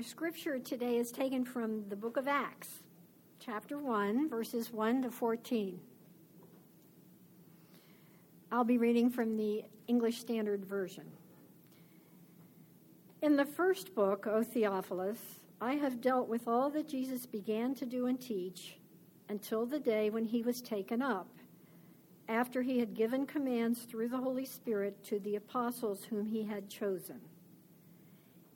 Our scripture today is taken from the book of Acts, chapter 1, verses 1 to 14. I'll be reading from the English Standard Version. In the first book, O Theophilus, I have dealt with all that Jesus began to do and teach until the day when he was taken up, after he had given commands through the Holy Spirit to the apostles whom he had chosen.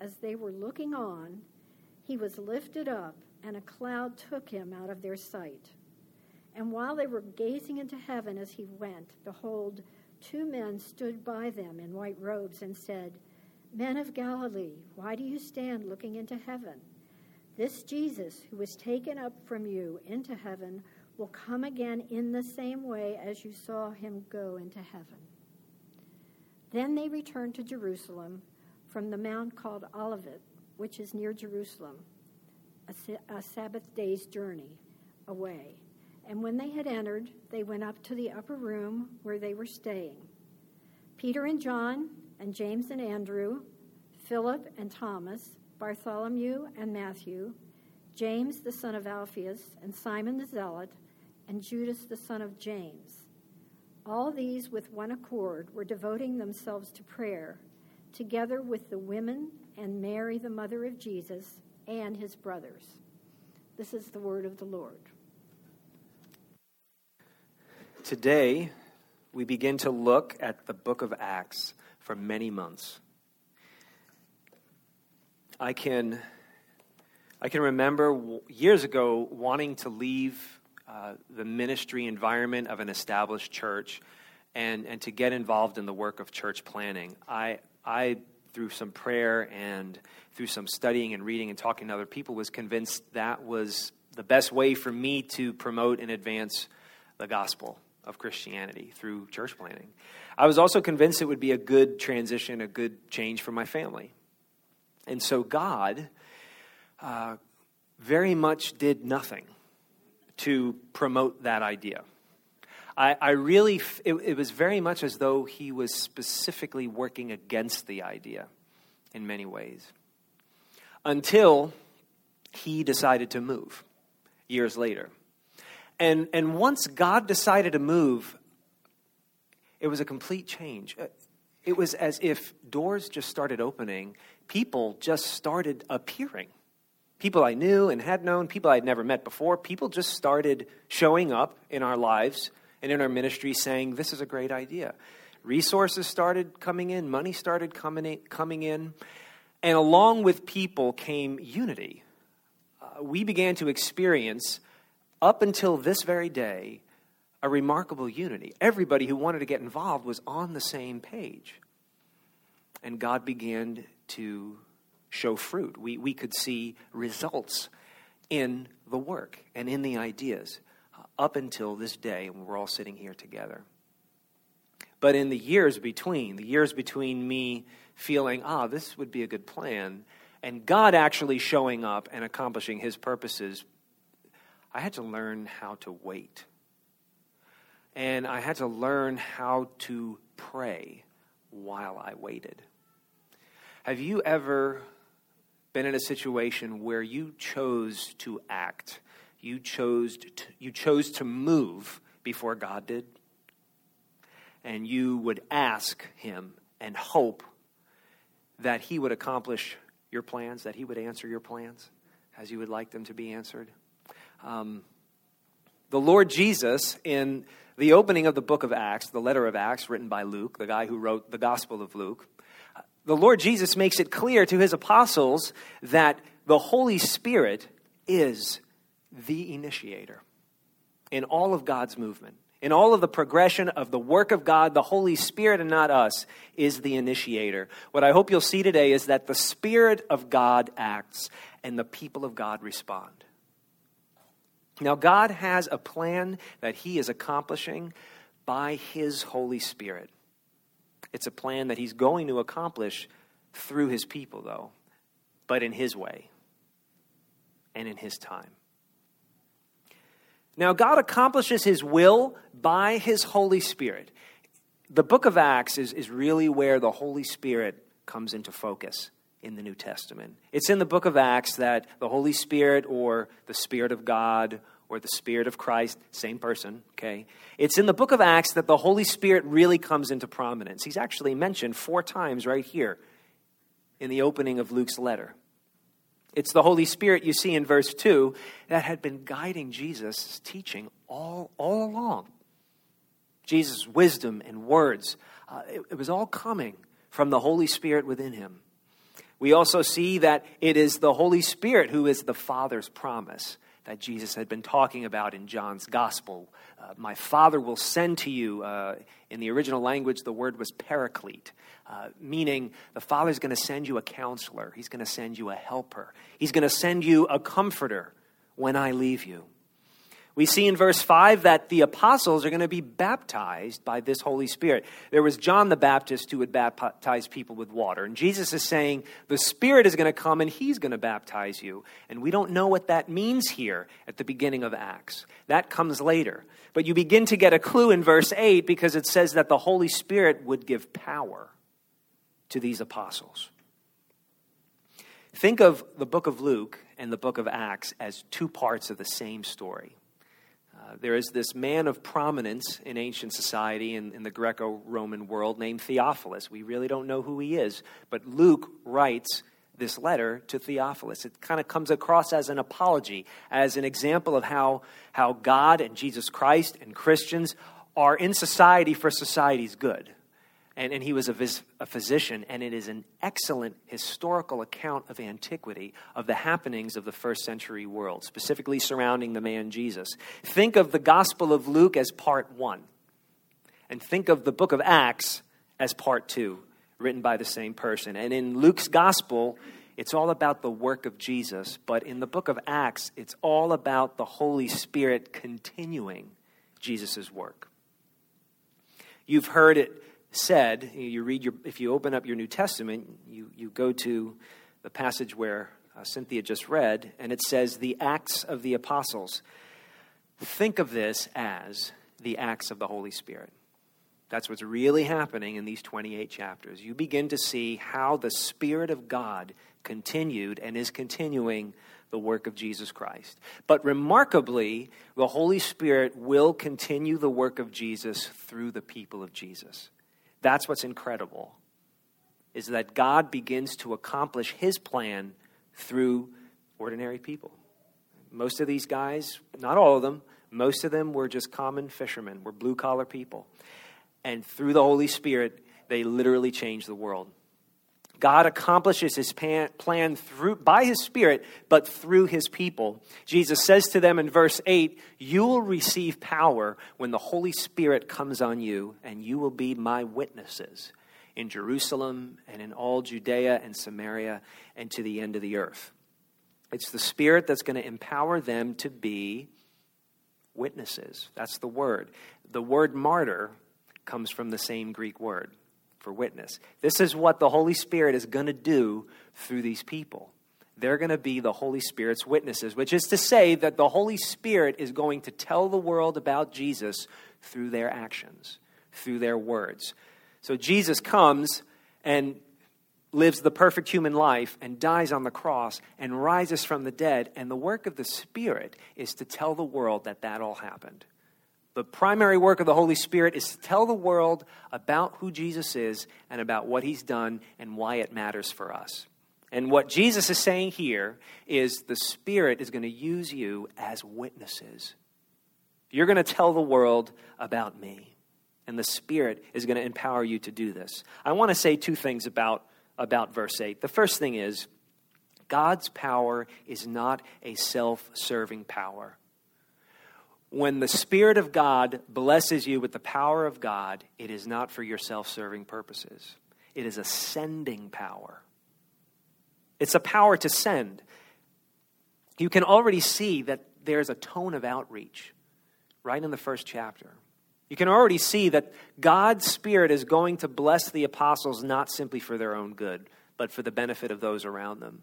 as they were looking on, he was lifted up, and a cloud took him out of their sight. And while they were gazing into heaven as he went, behold, two men stood by them in white robes and said, Men of Galilee, why do you stand looking into heaven? This Jesus, who was taken up from you into heaven, will come again in the same way as you saw him go into heaven. Then they returned to Jerusalem from the mount called Olivet, which is near Jerusalem, a, a Sabbath day's journey away. And when they had entered, they went up to the upper room where they were staying. Peter and John, and James and Andrew, Philip and Thomas, Bartholomew and Matthew, James the son of Alphaeus, and Simon the Zealot, and Judas the son of James. All these, with one accord, were devoting themselves to prayer together with the women and Mary, the mother of Jesus, and his brothers. This is the word of the Lord. Today, we begin to look at the book of Acts for many months. I can, I can remember years ago wanting to leave uh, the ministry environment of an established church and, and to get involved in the work of church planning. I, I, through some prayer and through some studying and reading and talking to other people, was convinced that was the best way for me to promote and advance the gospel of Christianity through church planning. I was also convinced it would be a good transition, a good change for my family. And so God uh, very much did nothing to promote that idea. I, I really, it, it was very much as though he was specifically working against the idea in many ways. Until he decided to move years later. And, and once God decided to move, it was a complete change. Uh, it was as if doors just started opening, people just started appearing. People I knew and had known, people I'd never met before, people just started showing up in our lives and in our ministry saying, This is a great idea. Resources started coming in, money started coming in, coming in and along with people came unity. Uh, we began to experience, up until this very day, a remarkable unity. Everybody who wanted to get involved was on the same page. And God began to show fruit. We, we could see results in the work and in the ideas up until this day when we're all sitting here together. But in the years between, the years between me feeling, ah, this would be a good plan, and God actually showing up and accomplishing his purposes, I had to learn how to wait. And I had to learn how to pray while I waited. Have you ever been in a situation where you chose to act you chose to, you chose to move before God did. And you would ask Him and hope that He would accomplish your plans, that He would answer your plans as you would like them to be answered. Um, the Lord Jesus, in the opening of the book of Acts, the letter of Acts written by Luke, the guy who wrote the Gospel of Luke, the Lord Jesus makes it clear to his apostles that the Holy Spirit is the initiator in all of God's movement. In all of the progression of the work of God, the Holy Spirit and not us is the initiator. What I hope you'll see today is that the Spirit of God acts and the people of God respond. Now, God has a plan that He is accomplishing by His Holy Spirit. It's a plan that He's going to accomplish through His people, though, but in His way and in His time. Now, God accomplishes His will by His Holy Spirit. The book of Acts is, is really where the Holy Spirit comes into focus in the New Testament. It's in the book of Acts that the Holy Spirit or the Spirit of God or the Spirit of Christ, same person, okay? It's in the book of Acts that the Holy Spirit really comes into prominence. He's actually mentioned four times right here in the opening of Luke's letter. It's the Holy Spirit you see in verse 2 that had been guiding Jesus' teaching all, all along. Jesus' wisdom and words, uh, it, it was all coming from the Holy Spirit within him. We also see that it is the Holy Spirit who is the Father's promise that Jesus had been talking about in John's Gospel. Uh, my Father will send to you, uh, in the original language, the word was paraclete, uh, meaning the Father's going to send you a counselor, He's going to send you a helper, He's going to send you a comforter when I leave you. We see in verse 5 that the apostles are going to be baptized by this Holy Spirit. There was John the Baptist who would baptize people with water. And Jesus is saying the Spirit is going to come and he's going to baptize you. And we don't know what that means here at the beginning of Acts. That comes later. But you begin to get a clue in verse 8 because it says that the Holy Spirit would give power to these apostles. Think of the book of Luke and the book of Acts as two parts of the same story. There is this man of prominence in ancient society in, in the Greco Roman world named Theophilus. We really don't know who he is, but Luke writes this letter to Theophilus. It kind of comes across as an apology, as an example of how, how God and Jesus Christ and Christians are in society for society's good and, and he was a, vis, a physician, and it is an excellent historical account of antiquity of the happenings of the first century world, specifically surrounding the man Jesus. Think of the Gospel of Luke as part one, and think of the book of Acts as part two, written by the same person. And in Luke's Gospel, it's all about the work of Jesus, but in the book of Acts, it's all about the Holy Spirit continuing Jesus' work. You've heard it said, you read your, if you open up your New Testament, you, you go to the passage where uh, Cynthia just read, and it says, the Acts of the Apostles. Think of this as the acts of the Holy Spirit. That's what's really happening in these 28 chapters. You begin to see how the Spirit of God continued and is continuing the work of Jesus Christ. But remarkably, the Holy Spirit will continue the work of Jesus through the people of Jesus. That's what's incredible, is that God begins to accomplish his plan through ordinary people. Most of these guys, not all of them, most of them were just common fishermen, were blue collar people. And through the Holy Spirit, they literally changed the world. God accomplishes his plan through, by his Spirit, but through his people. Jesus says to them in verse 8, You will receive power when the Holy Spirit comes on you, and you will be my witnesses in Jerusalem and in all Judea and Samaria and to the end of the earth. It's the Spirit that's going to empower them to be witnesses. That's the word. The word martyr comes from the same Greek word for witness. This is what the Holy Spirit is going to do through these people. They're going to be the Holy Spirit's witnesses, which is to say that the Holy Spirit is going to tell the world about Jesus through their actions, through their words. So Jesus comes and lives the perfect human life and dies on the cross and rises from the dead. And the work of the Spirit is to tell the world that that all happened. The primary work of the Holy Spirit is to tell the world about who Jesus is and about what he's done and why it matters for us. And what Jesus is saying here is the Spirit is going to use you as witnesses. You're going to tell the world about me. And the Spirit is going to empower you to do this. I want to say two things about, about verse 8. The first thing is God's power is not a self serving power. When the Spirit of God blesses you with the power of God, it is not for your self serving purposes, it is a sending power. It's a power to send. You can already see that there's a tone of outreach right in the first chapter. You can already see that God's Spirit is going to bless the apostles not simply for their own good, but for the benefit of those around them.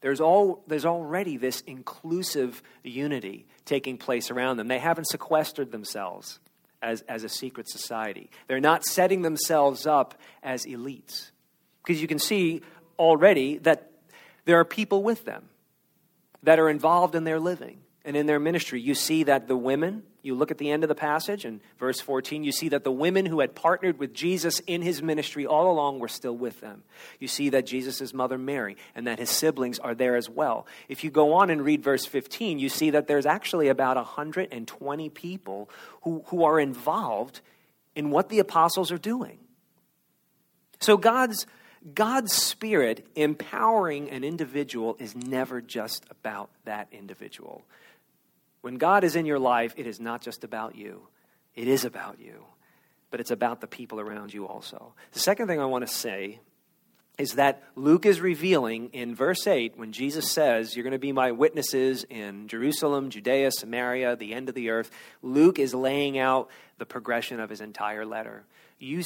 There's, all, there's already this inclusive unity taking place around them. They haven't sequestered themselves as, as a secret society, they're not setting themselves up as elites. Because you can see already that there are people with them that are involved in their living and in their ministry. You see that the women, you look at the end of the passage in verse 14, you see that the women who had partnered with Jesus in his ministry all along were still with them. You see that Jesus' mother Mary and that his siblings are there as well. If you go on and read verse 15, you see that there's actually about 120 people who, who are involved in what the apostles are doing. So God's God's Spirit empowering an individual is never just about that individual. When God is in your life, it is not just about you, it is about you, but it's about the people around you also. The second thing I want to say is that Luke is revealing in verse 8 when Jesus says, You're going to be my witnesses in Jerusalem, Judea, Samaria, the end of the earth. Luke is laying out the progression of his entire letter. You,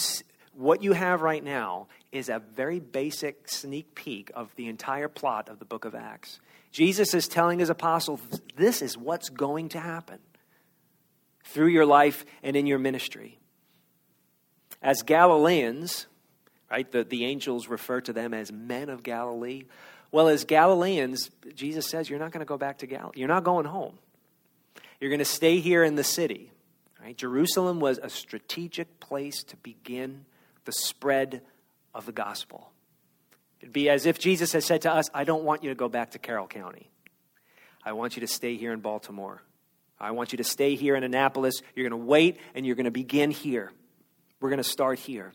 what you have right now is a very basic sneak peek of the entire plot of the book of Acts. Jesus is telling his apostles, this is what's going to happen through your life and in your ministry. As Galileans, right, the, the angels refer to them as men of Galilee. Well, as Galileans, Jesus says, you're not going to go back to Galilee. You're not going home. You're going to stay here in the city. Right? Jerusalem was a strategic place to begin the spread of the gospel. It'd be as if Jesus has said to us, I don't want you to go back to Carroll County. I want you to stay here in Baltimore. I want you to stay here in Annapolis. You're going to wait and you're going to begin here. We're going to start here.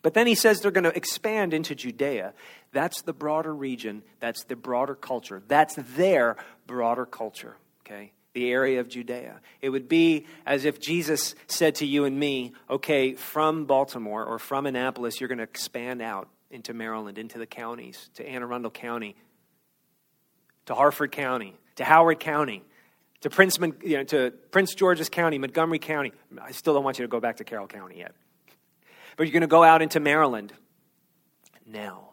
But then he says they're going to expand into Judea. That's the broader region. That's the broader culture. That's their broader culture, okay? The area of Judea. It would be as if Jesus said to you and me, okay, from Baltimore or from Annapolis, you're going to expand out into Maryland, into the counties, to Anne Arundel County, to Harford County, to Howard County, to Prince, you know, to Prince George's County, Montgomery County. I still don't want you to go back to Carroll County yet. But you're going to go out into Maryland. Now,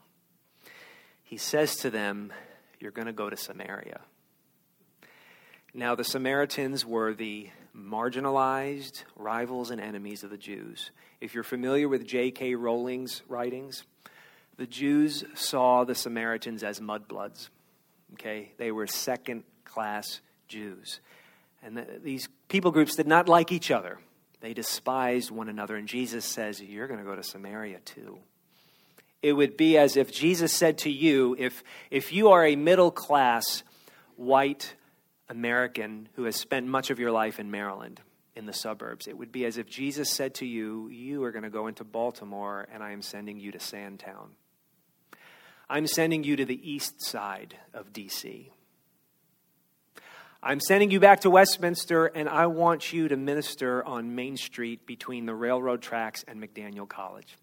he says to them, You're going to go to Samaria. Now, the Samaritans were the marginalized rivals and enemies of the Jews. If you're familiar with J.K. Rowling's writings, the Jews saw the Samaritans as mudbloods. Okay, they were second class Jews. And the, these people groups did not like each other. They despised one another. And Jesus says, You're going to go to Samaria too. It would be as if Jesus said to you, if, if you are a middle class white American who has spent much of your life in Maryland, in the suburbs. It would be as if Jesus said to you, You are going to go into Baltimore, and I am sending you to Sandtown. I'm sending you to the east side of D.C. I'm sending you back to Westminster, and I want you to minister on Main Street between the railroad tracks and McDaniel College.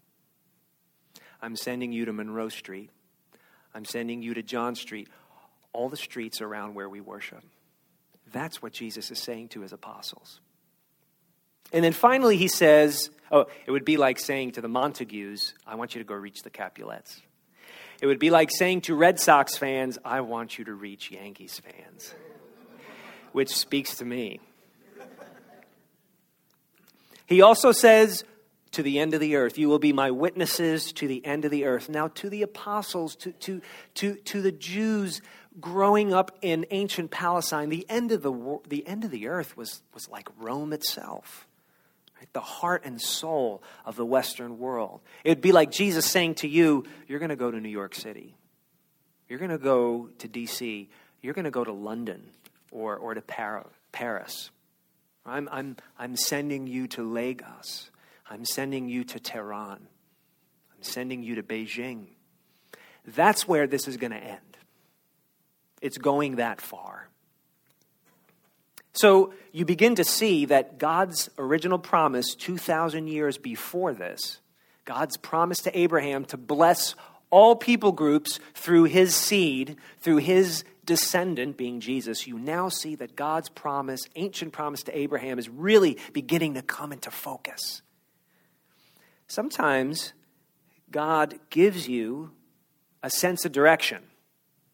I'm sending you to Monroe Street. I'm sending you to John Street, all the streets around where we worship. That's what Jesus is saying to his apostles. And then finally, he says, Oh, it would be like saying to the Montagues, I want you to go reach the Capulets. It would be like saying to Red Sox fans, I want you to reach Yankees fans, which speaks to me. He also says, to the end of the earth. You will be my witnesses to the end of the earth. Now, to the apostles, to, to, to, to the Jews growing up in ancient Palestine, the end of the, the, end of the earth was, was like Rome itself the heart and soul of the Western world. It would be like Jesus saying to you, You're going to go to New York City. you're going to go to D.C., you're going to go to London or, or to Paris. I'm, I'm, I'm sending you to Lagos. I'm sending you to Tehran. I'm sending you to Beijing. That's where this is going to end. It's going that far. So you begin to see that God's original promise 2,000 years before this, God's promise to Abraham to bless all people groups through his seed, through his descendant being Jesus, you now see that God's promise, ancient promise to Abraham, is really beginning to come into focus. Sometimes God gives you a sense of direction,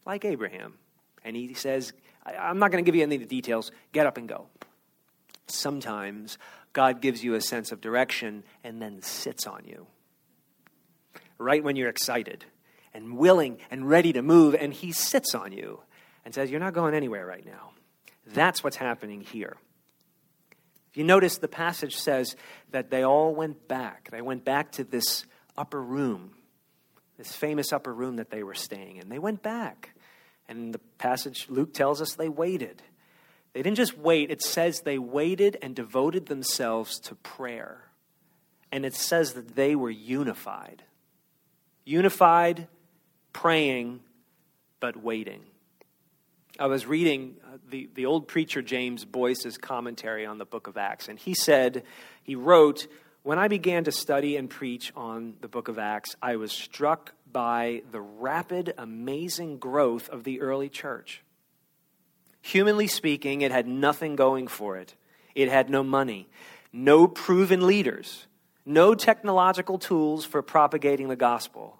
like Abraham. And he says, I'm not going to give you any of the details. Get up and go. Sometimes God gives you a sense of direction and then sits on you. Right when you're excited and willing and ready to move, and he sits on you and says, You're not going anywhere right now. That's what's happening here. If you notice, the passage says that they all went back. They went back to this upper room, this famous upper room that they were staying in. They went back. And the passage, Luke tells us they waited. They didn't just wait, it says they waited and devoted themselves to prayer. And it says that they were unified. Unified, praying, but waiting. I was reading uh, the, the old preacher James Boice's commentary on the book of Acts, and he said, he wrote, When I began to study and preach on the book of Acts, I was struck by the rapid, amazing growth of the early church. Humanly speaking, it had nothing going for it. It had no money, no proven leaders, no technological tools for propagating the gospel,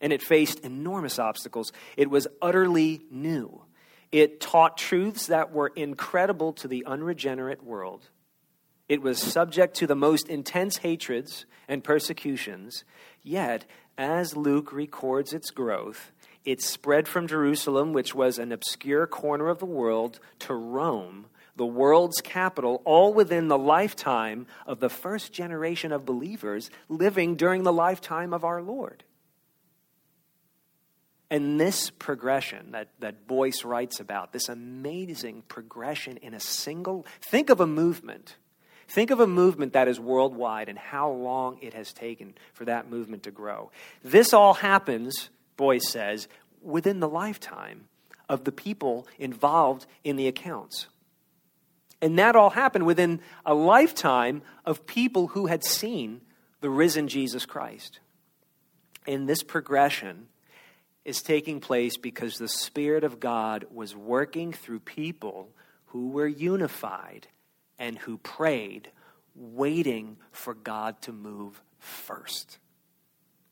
and it faced enormous obstacles. It was utterly new. It taught truths that were incredible to the unregenerate world. It was subject to the most intense hatreds and persecutions, yet as Luke records its growth, it spread from Jerusalem, which was an obscure corner of the world, to Rome, the world's capital, all within the lifetime of the first generation of believers living during the lifetime of our Lord. And this progression that, that Boice writes about, this amazing progression in a single, think of a movement Think of a movement that is worldwide and how long it has taken for that movement to grow. This all happens, Boice says, within the lifetime of the people involved in the accounts. And that all happened within a lifetime of people who had seen the risen Jesus Christ. And this progression is taking place because the Spirit of God was working through people who were unified and who prayed, waiting for God to move first.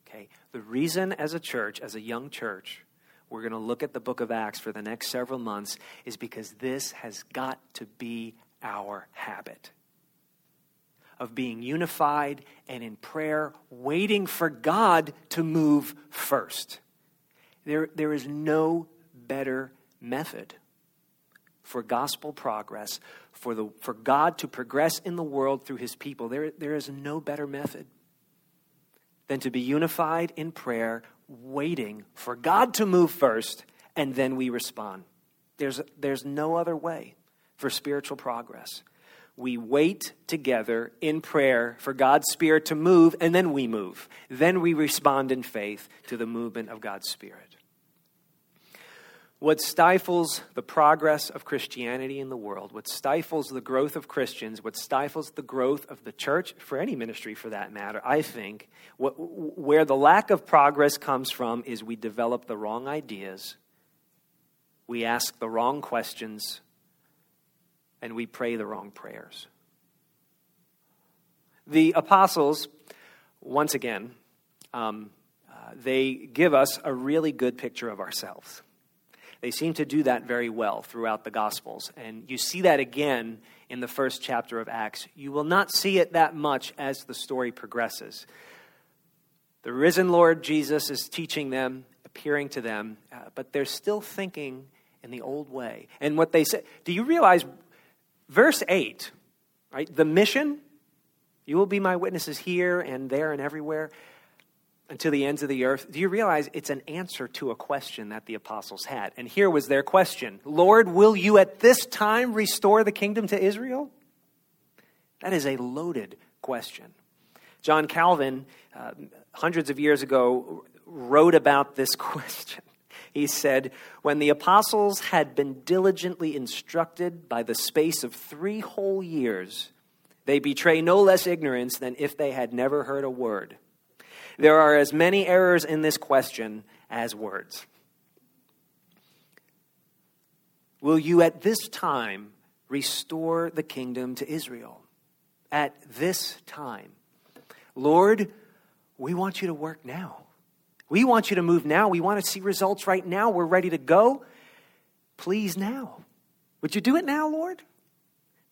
Okay? The reason, as a church, as a young church, we're going to look at the book of Acts for the next several months is because this has got to be our habit of being unified and in prayer, waiting for God to move first. There, there is no better method for gospel progress, for, the, for God to progress in the world through his people. There, there is no better method than to be unified in prayer, waiting for God to move first, and then we respond. There's, there's no other way for spiritual progress. We wait together in prayer for God's Spirit to move, and then we move. Then we respond in faith to the movement of God's Spirit. What stifles the progress of Christianity in the world, what stifles the growth of Christians, what stifles the growth of the church, for any ministry for that matter, I think, what, where the lack of progress comes from is we develop the wrong ideas, we ask the wrong questions, and we pray the wrong prayers. The apostles, once again, um, uh, they give us a really good picture of ourselves. They seem to do that very well throughout the Gospels. And you see that again in the first chapter of Acts. You will not see it that much as the story progresses. The risen Lord Jesus is teaching them, appearing to them, uh, but they're still thinking in the old way. And what they say, do you realize, verse 8, right? The mission, you will be my witnesses here and there and everywhere. To the ends of the earth. Do you realize it's an answer to a question that the apostles had? And here was their question Lord, will you at this time restore the kingdom to Israel? That is a loaded question. John Calvin, uh, hundreds of years ago, wrote about this question. He said, When the apostles had been diligently instructed by the space of three whole years, they betray no less ignorance than if they had never heard a word. There are as many errors in this question as words. Will you at this time restore the kingdom to Israel? At this time. Lord, we want you to work now. We want you to move now. We want to see results right now. We're ready to go. Please now. Would you do it now, Lord?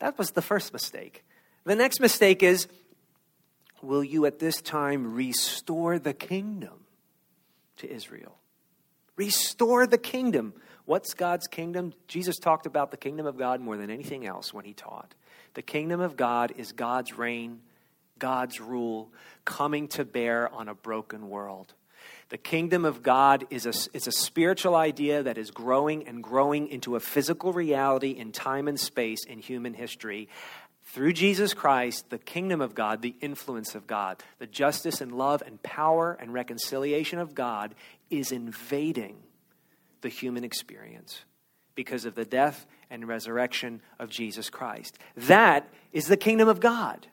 That was the first mistake. The next mistake is will you at this time restore the kingdom to Israel? Restore the kingdom. What's God's kingdom? Jesus talked about the kingdom of God more than anything else when he taught. The kingdom of God is God's reign, God's rule coming to bear on a broken world. The kingdom of God is a, a spiritual idea that is growing and growing into a physical reality in time and space in human history. Through Jesus Christ, the kingdom of God, the influence of God, the justice and love and power and reconciliation of God is invading the human experience because of the death and resurrection of Jesus Christ. That is the kingdom of God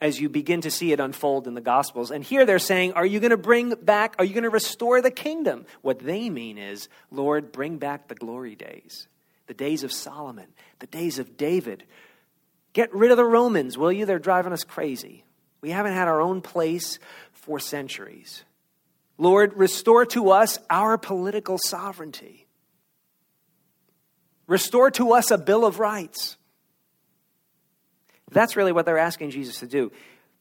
as you begin to see it unfold in the Gospels. And here they're saying, Are you going to bring back, are you going to restore the kingdom? What they mean is, Lord, bring back the glory days, the days of Solomon, the days of David. Get rid of the Romans, will you? They're driving us crazy. We haven't had our own place for centuries. Lord, restore to us our political sovereignty. Restore to us a Bill of Rights. That's really what they're asking Jesus to do.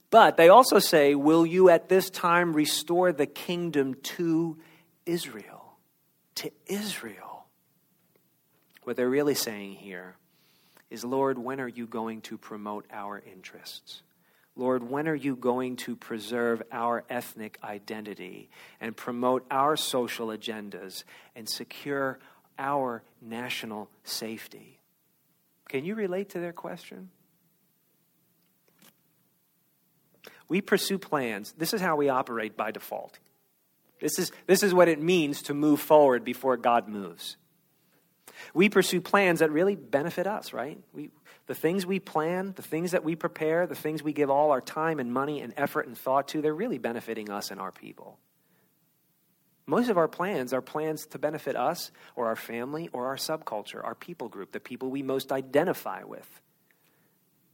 But they also say, Will you at this time restore the kingdom to Israel? To Israel. What they're really saying here is, Lord, when are you going to promote our interests? Lord, when are you going to preserve our ethnic identity and promote our social agendas and secure our national safety? Can you relate to their question? We pursue plans. This is how we operate by default. This is, this is what it means to move forward before God moves. We pursue plans that really benefit us, right? We, the things we plan, the things that we prepare, the things we give all our time and money and effort and thought to, they're really benefiting us and our people. Most of our plans are plans to benefit us or our family or our subculture, our people group, the people we most identify with.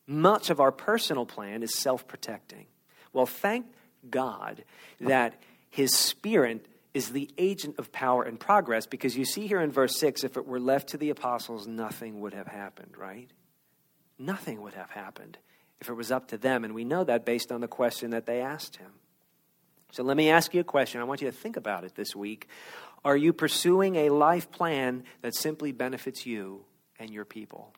Much of our personal plan is self protecting. Well, thank God that His Spirit is the agent of power and progress because you see here in verse 6 if it were left to the apostles, nothing would have happened, right? Nothing would have happened if it was up to them. And we know that based on the question that they asked him. So let me ask you a question. I want you to think about it this week. Are you pursuing a life plan that simply benefits you and your people?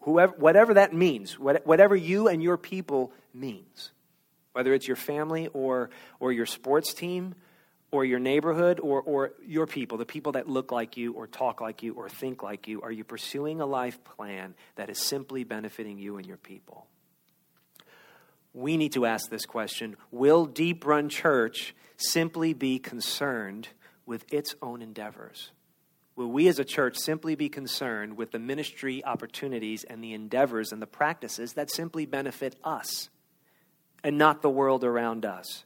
Whoever, whatever that means, whatever you and your people means, whether it's your family or, or your sports team or your neighborhood or, or your people, the people that look like you or talk like you or think like you, are you pursuing a life plan that is simply benefiting you and your people? We need to ask this question Will Deep Run Church simply be concerned with its own endeavors? Will we as a church simply be concerned with the ministry opportunities and the endeavors and the practices that simply benefit us and not the world around us?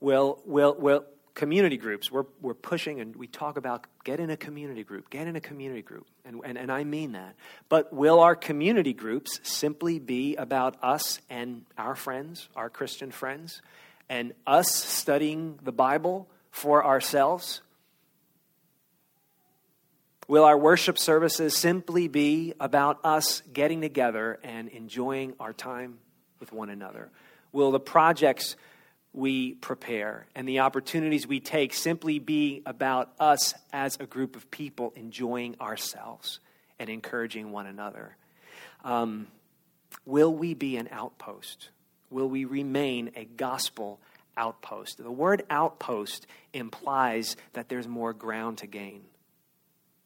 Will, will, will community groups, we're, we're pushing and we talk about get in a community group, get in a community group, and, and, and I mean that. But will our community groups simply be about us and our friends, our Christian friends, and us studying the Bible for ourselves? Will our worship services simply be about us getting together and enjoying our time with one another? Will the projects we prepare and the opportunities we take simply be about us as a group of people enjoying ourselves and encouraging one another? Um, will we be an outpost? Will we remain a gospel outpost. The word outpost implies that there's more ground to gain.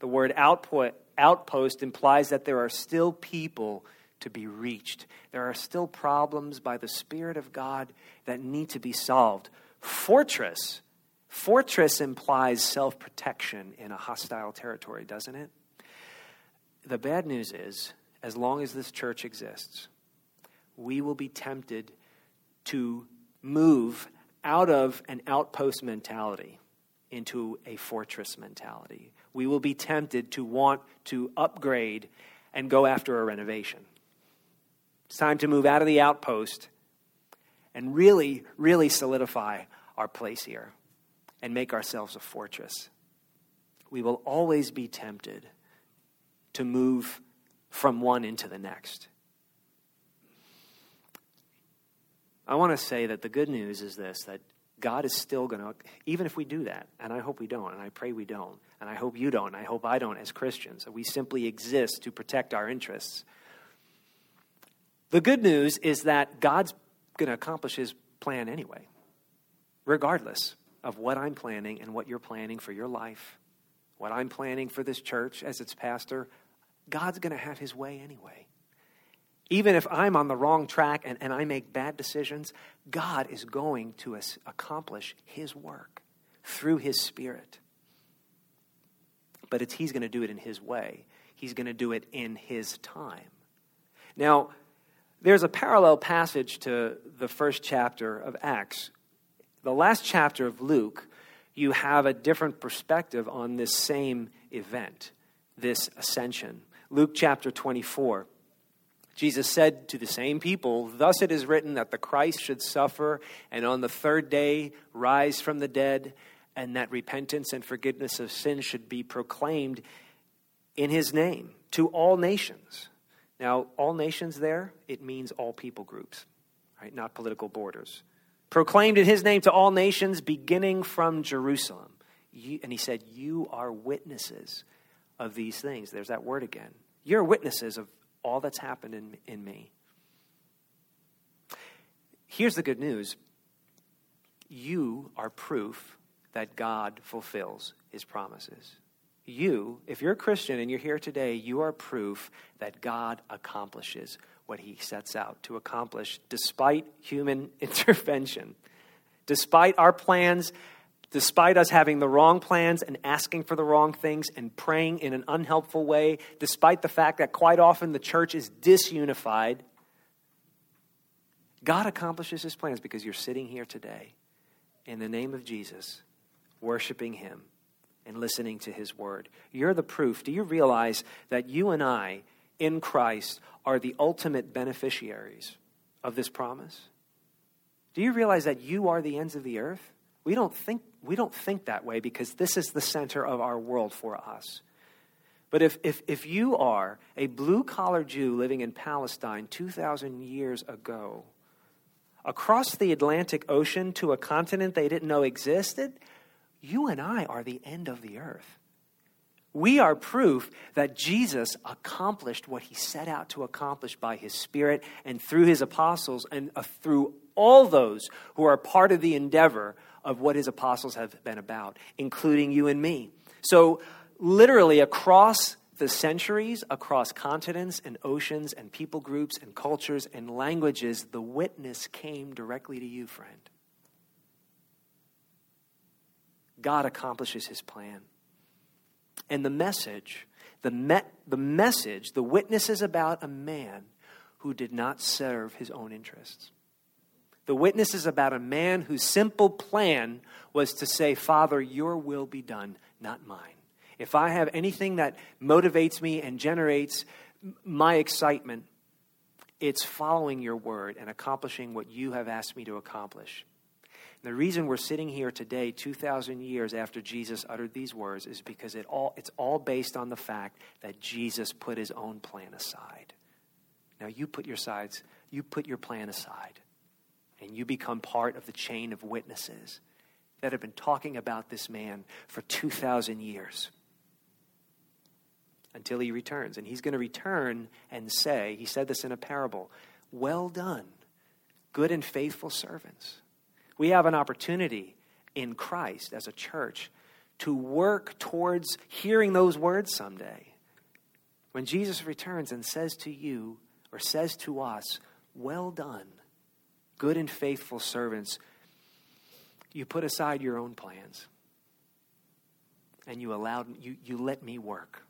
The word output, outpost implies that there are still people to be reached. There are still problems by the Spirit of God that need to be solved. Fortress, fortress implies self protection in a hostile territory, doesn't it? The bad news is, as long as this church exists, we will be tempted to move out of an outpost mentality into a fortress mentality. We will be tempted to want to upgrade and go after a renovation. It's time to move out of the outpost and really, really solidify our place here and make ourselves a fortress. We will always be tempted to move from one into the next. I want to say that the good news is this that God is still going to, even if we do that, and I hope we don't, and I pray we don't, and I hope you don't, and I hope I don't as Christians, we simply exist to protect our interests. The good news is that God's going to accomplish his plan anyway, regardless of what I'm planning and what you're planning for your life, what I'm planning for this church as its pastor. God's going to have his way anyway. Even if I'm on the wrong track and, and I make bad decisions, God is going to accomplish his work through his spirit. But it's, he's going to do it in his way, he's going to do it in his time. Now, there's a parallel passage to the first chapter of Acts. The last chapter of Luke, you have a different perspective on this same event, this ascension. Luke chapter 24. Jesus said to the same people, Thus it is written that the Christ should suffer and on the third day rise from the dead, and that repentance and forgiveness of sin should be proclaimed in his name to all nations now, all nations there, it means all people groups, right? Not political borders. Proclaimed in his name to all nations, beginning from Jerusalem. And he said, You are witnesses of these things. There's that word again. You're witnesses of all that's happened in, in me. Here's the good news you are proof that God fulfills his promises you, if you're a Christian and you're here today, you are proof that God accomplishes what he sets out to accomplish despite human intervention. Despite our plans, despite us having the wrong plans and asking for the wrong things and praying in an unhelpful way, despite the fact that quite often the church is disunified, God accomplishes his plans because you're sitting here today in the name of Jesus, worshiping him and listening to his word. You're the proof. Do you realize that you and I in Christ are the ultimate beneficiaries of this promise? Do you realize that you are the ends of the earth? We don't think, we don't think that way because this is the center of our world for us. But if, if, if you are a blue collar Jew living in Palestine 2,000 years ago, across the Atlantic Ocean to a continent they didn't know existed, you and I are the end of the earth. We are proof that Jesus accomplished what he set out to accomplish by his Spirit and through his apostles and uh, through all those who are part of the endeavor of what his apostles have been about, including you and me. So, literally, across the centuries, across continents and oceans and people groups and cultures and languages, the witness came directly to you, friend. God accomplishes his plan. And the message, the, me- the message, the witness is about a man who did not serve his own interests. The witness is about a man whose simple plan was to say, Father, your will be done, not mine. If I have anything that motivates me and generates my excitement, it's following your word and accomplishing what you have asked me to accomplish. The reason we're sitting here today, 2,000 years after Jesus uttered these words, is because it all, it's all based on the fact that Jesus put his own plan aside. Now you put your sides, you put your plan aside, and you become part of the chain of witnesses that have been talking about this man for 2,000 years until he returns. And he's going to return and say, he said this in a parable, Well done, good and faithful servants We have an opportunity in Christ as a church to work towards hearing those words someday. When Jesus returns and says to you, or says to us, Well done, good and faithful servants, you put aside your own plans and you allowed you, you let me work.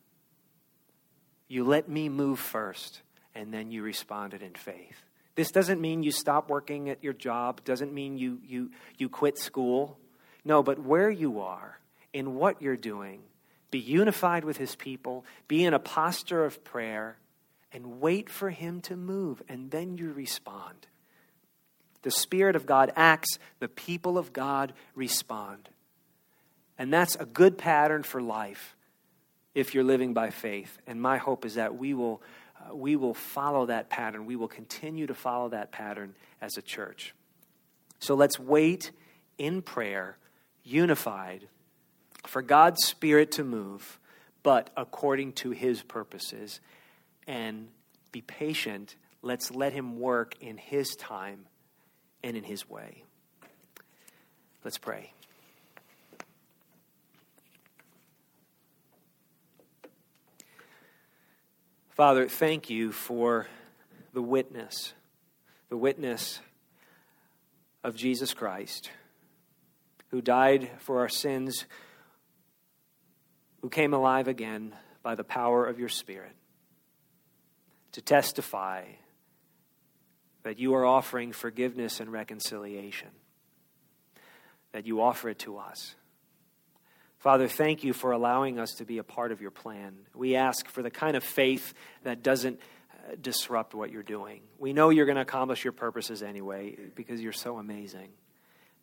You let me move first, and then you responded in faith. This doesn't mean you stop working at your job, doesn't mean you, you, you quit school. No, but where you are, in what you're doing, be unified with his people, be in a posture of prayer, and wait for him to move, and then you respond. The Spirit of God acts, the people of God respond. And that's a good pattern for life if you're living by faith. And my hope is that we will, uh, we will follow that pattern. We will continue to follow that pattern as a church. So let's wait in prayer, unified, for God's Spirit to move, but according to His purposes. And be patient. Let's let Him work in His time and in His way. Let's pray. Father, thank you for the witness, the witness of Jesus Christ, who died for our sins, who came alive again by the power of your Spirit, to testify that you are offering forgiveness and reconciliation, that you offer it to us. Father, thank you for allowing us to be a part of your plan. We ask for the kind of faith that doesn't uh, disrupt what you're doing. We know you're going to accomplish your purposes anyway because you're so amazing,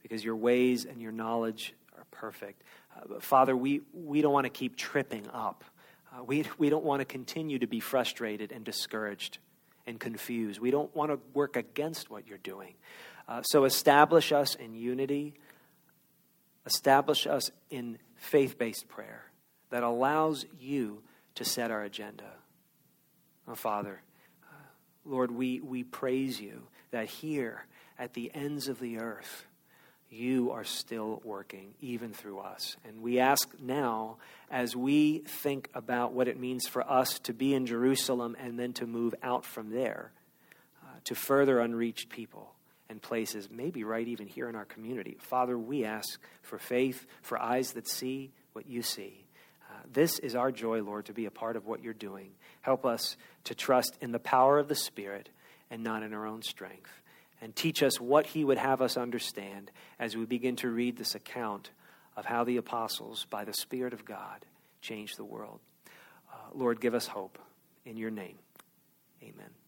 because your ways and your knowledge are perfect. Uh, Father, we, we don't want to keep tripping up. Uh, we, we don't want to continue to be frustrated and discouraged and confused. We don't want to work against what you're doing. Uh, so establish us in unity, establish us in faith based prayer that allows you to set our agenda. Oh, Father, Lord, we, we praise you that here at the ends of the earth, you are still working, even through us. And we ask now, as we think about what it means for us to be in Jerusalem and then to move out from there uh, to further unreached people and places, maybe right even here in our community. Father, we ask for faith, for eyes that see what you see. Uh, this is our joy, Lord, to be a part of what you're doing. Help us to trust in the power of the Spirit and not in our own strength. And teach us what He would have us understand as we begin to read this account of how the apostles, by the Spirit of God, changed the world. Uh, Lord, give us hope. In your name, amen.